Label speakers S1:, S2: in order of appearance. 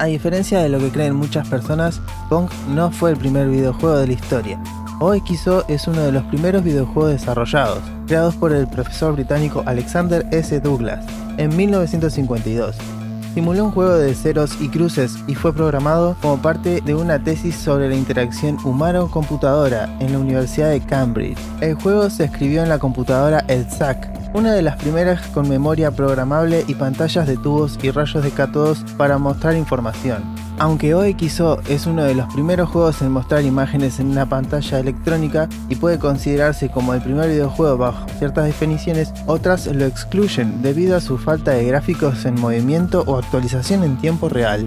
S1: A diferencia de lo que creen muchas personas, Pong no fue el primer videojuego de la historia. OXO es uno de los primeros videojuegos desarrollados, creados por el profesor británico Alexander S. Douglas en 1952. Simuló un juego de ceros y cruces y fue programado como parte de una tesis sobre la interacción humano-computadora en la Universidad de Cambridge. El juego se escribió en la computadora ELSAC, una de las primeras con memoria programable y pantallas de tubos y rayos de cátodos para mostrar información. Aunque OXO es uno de los primeros juegos en mostrar imágenes en una pantalla electrónica y puede considerarse como el primer videojuego bajo ciertas definiciones, otras lo excluyen debido a su falta de gráficos en movimiento o actualización en tiempo real.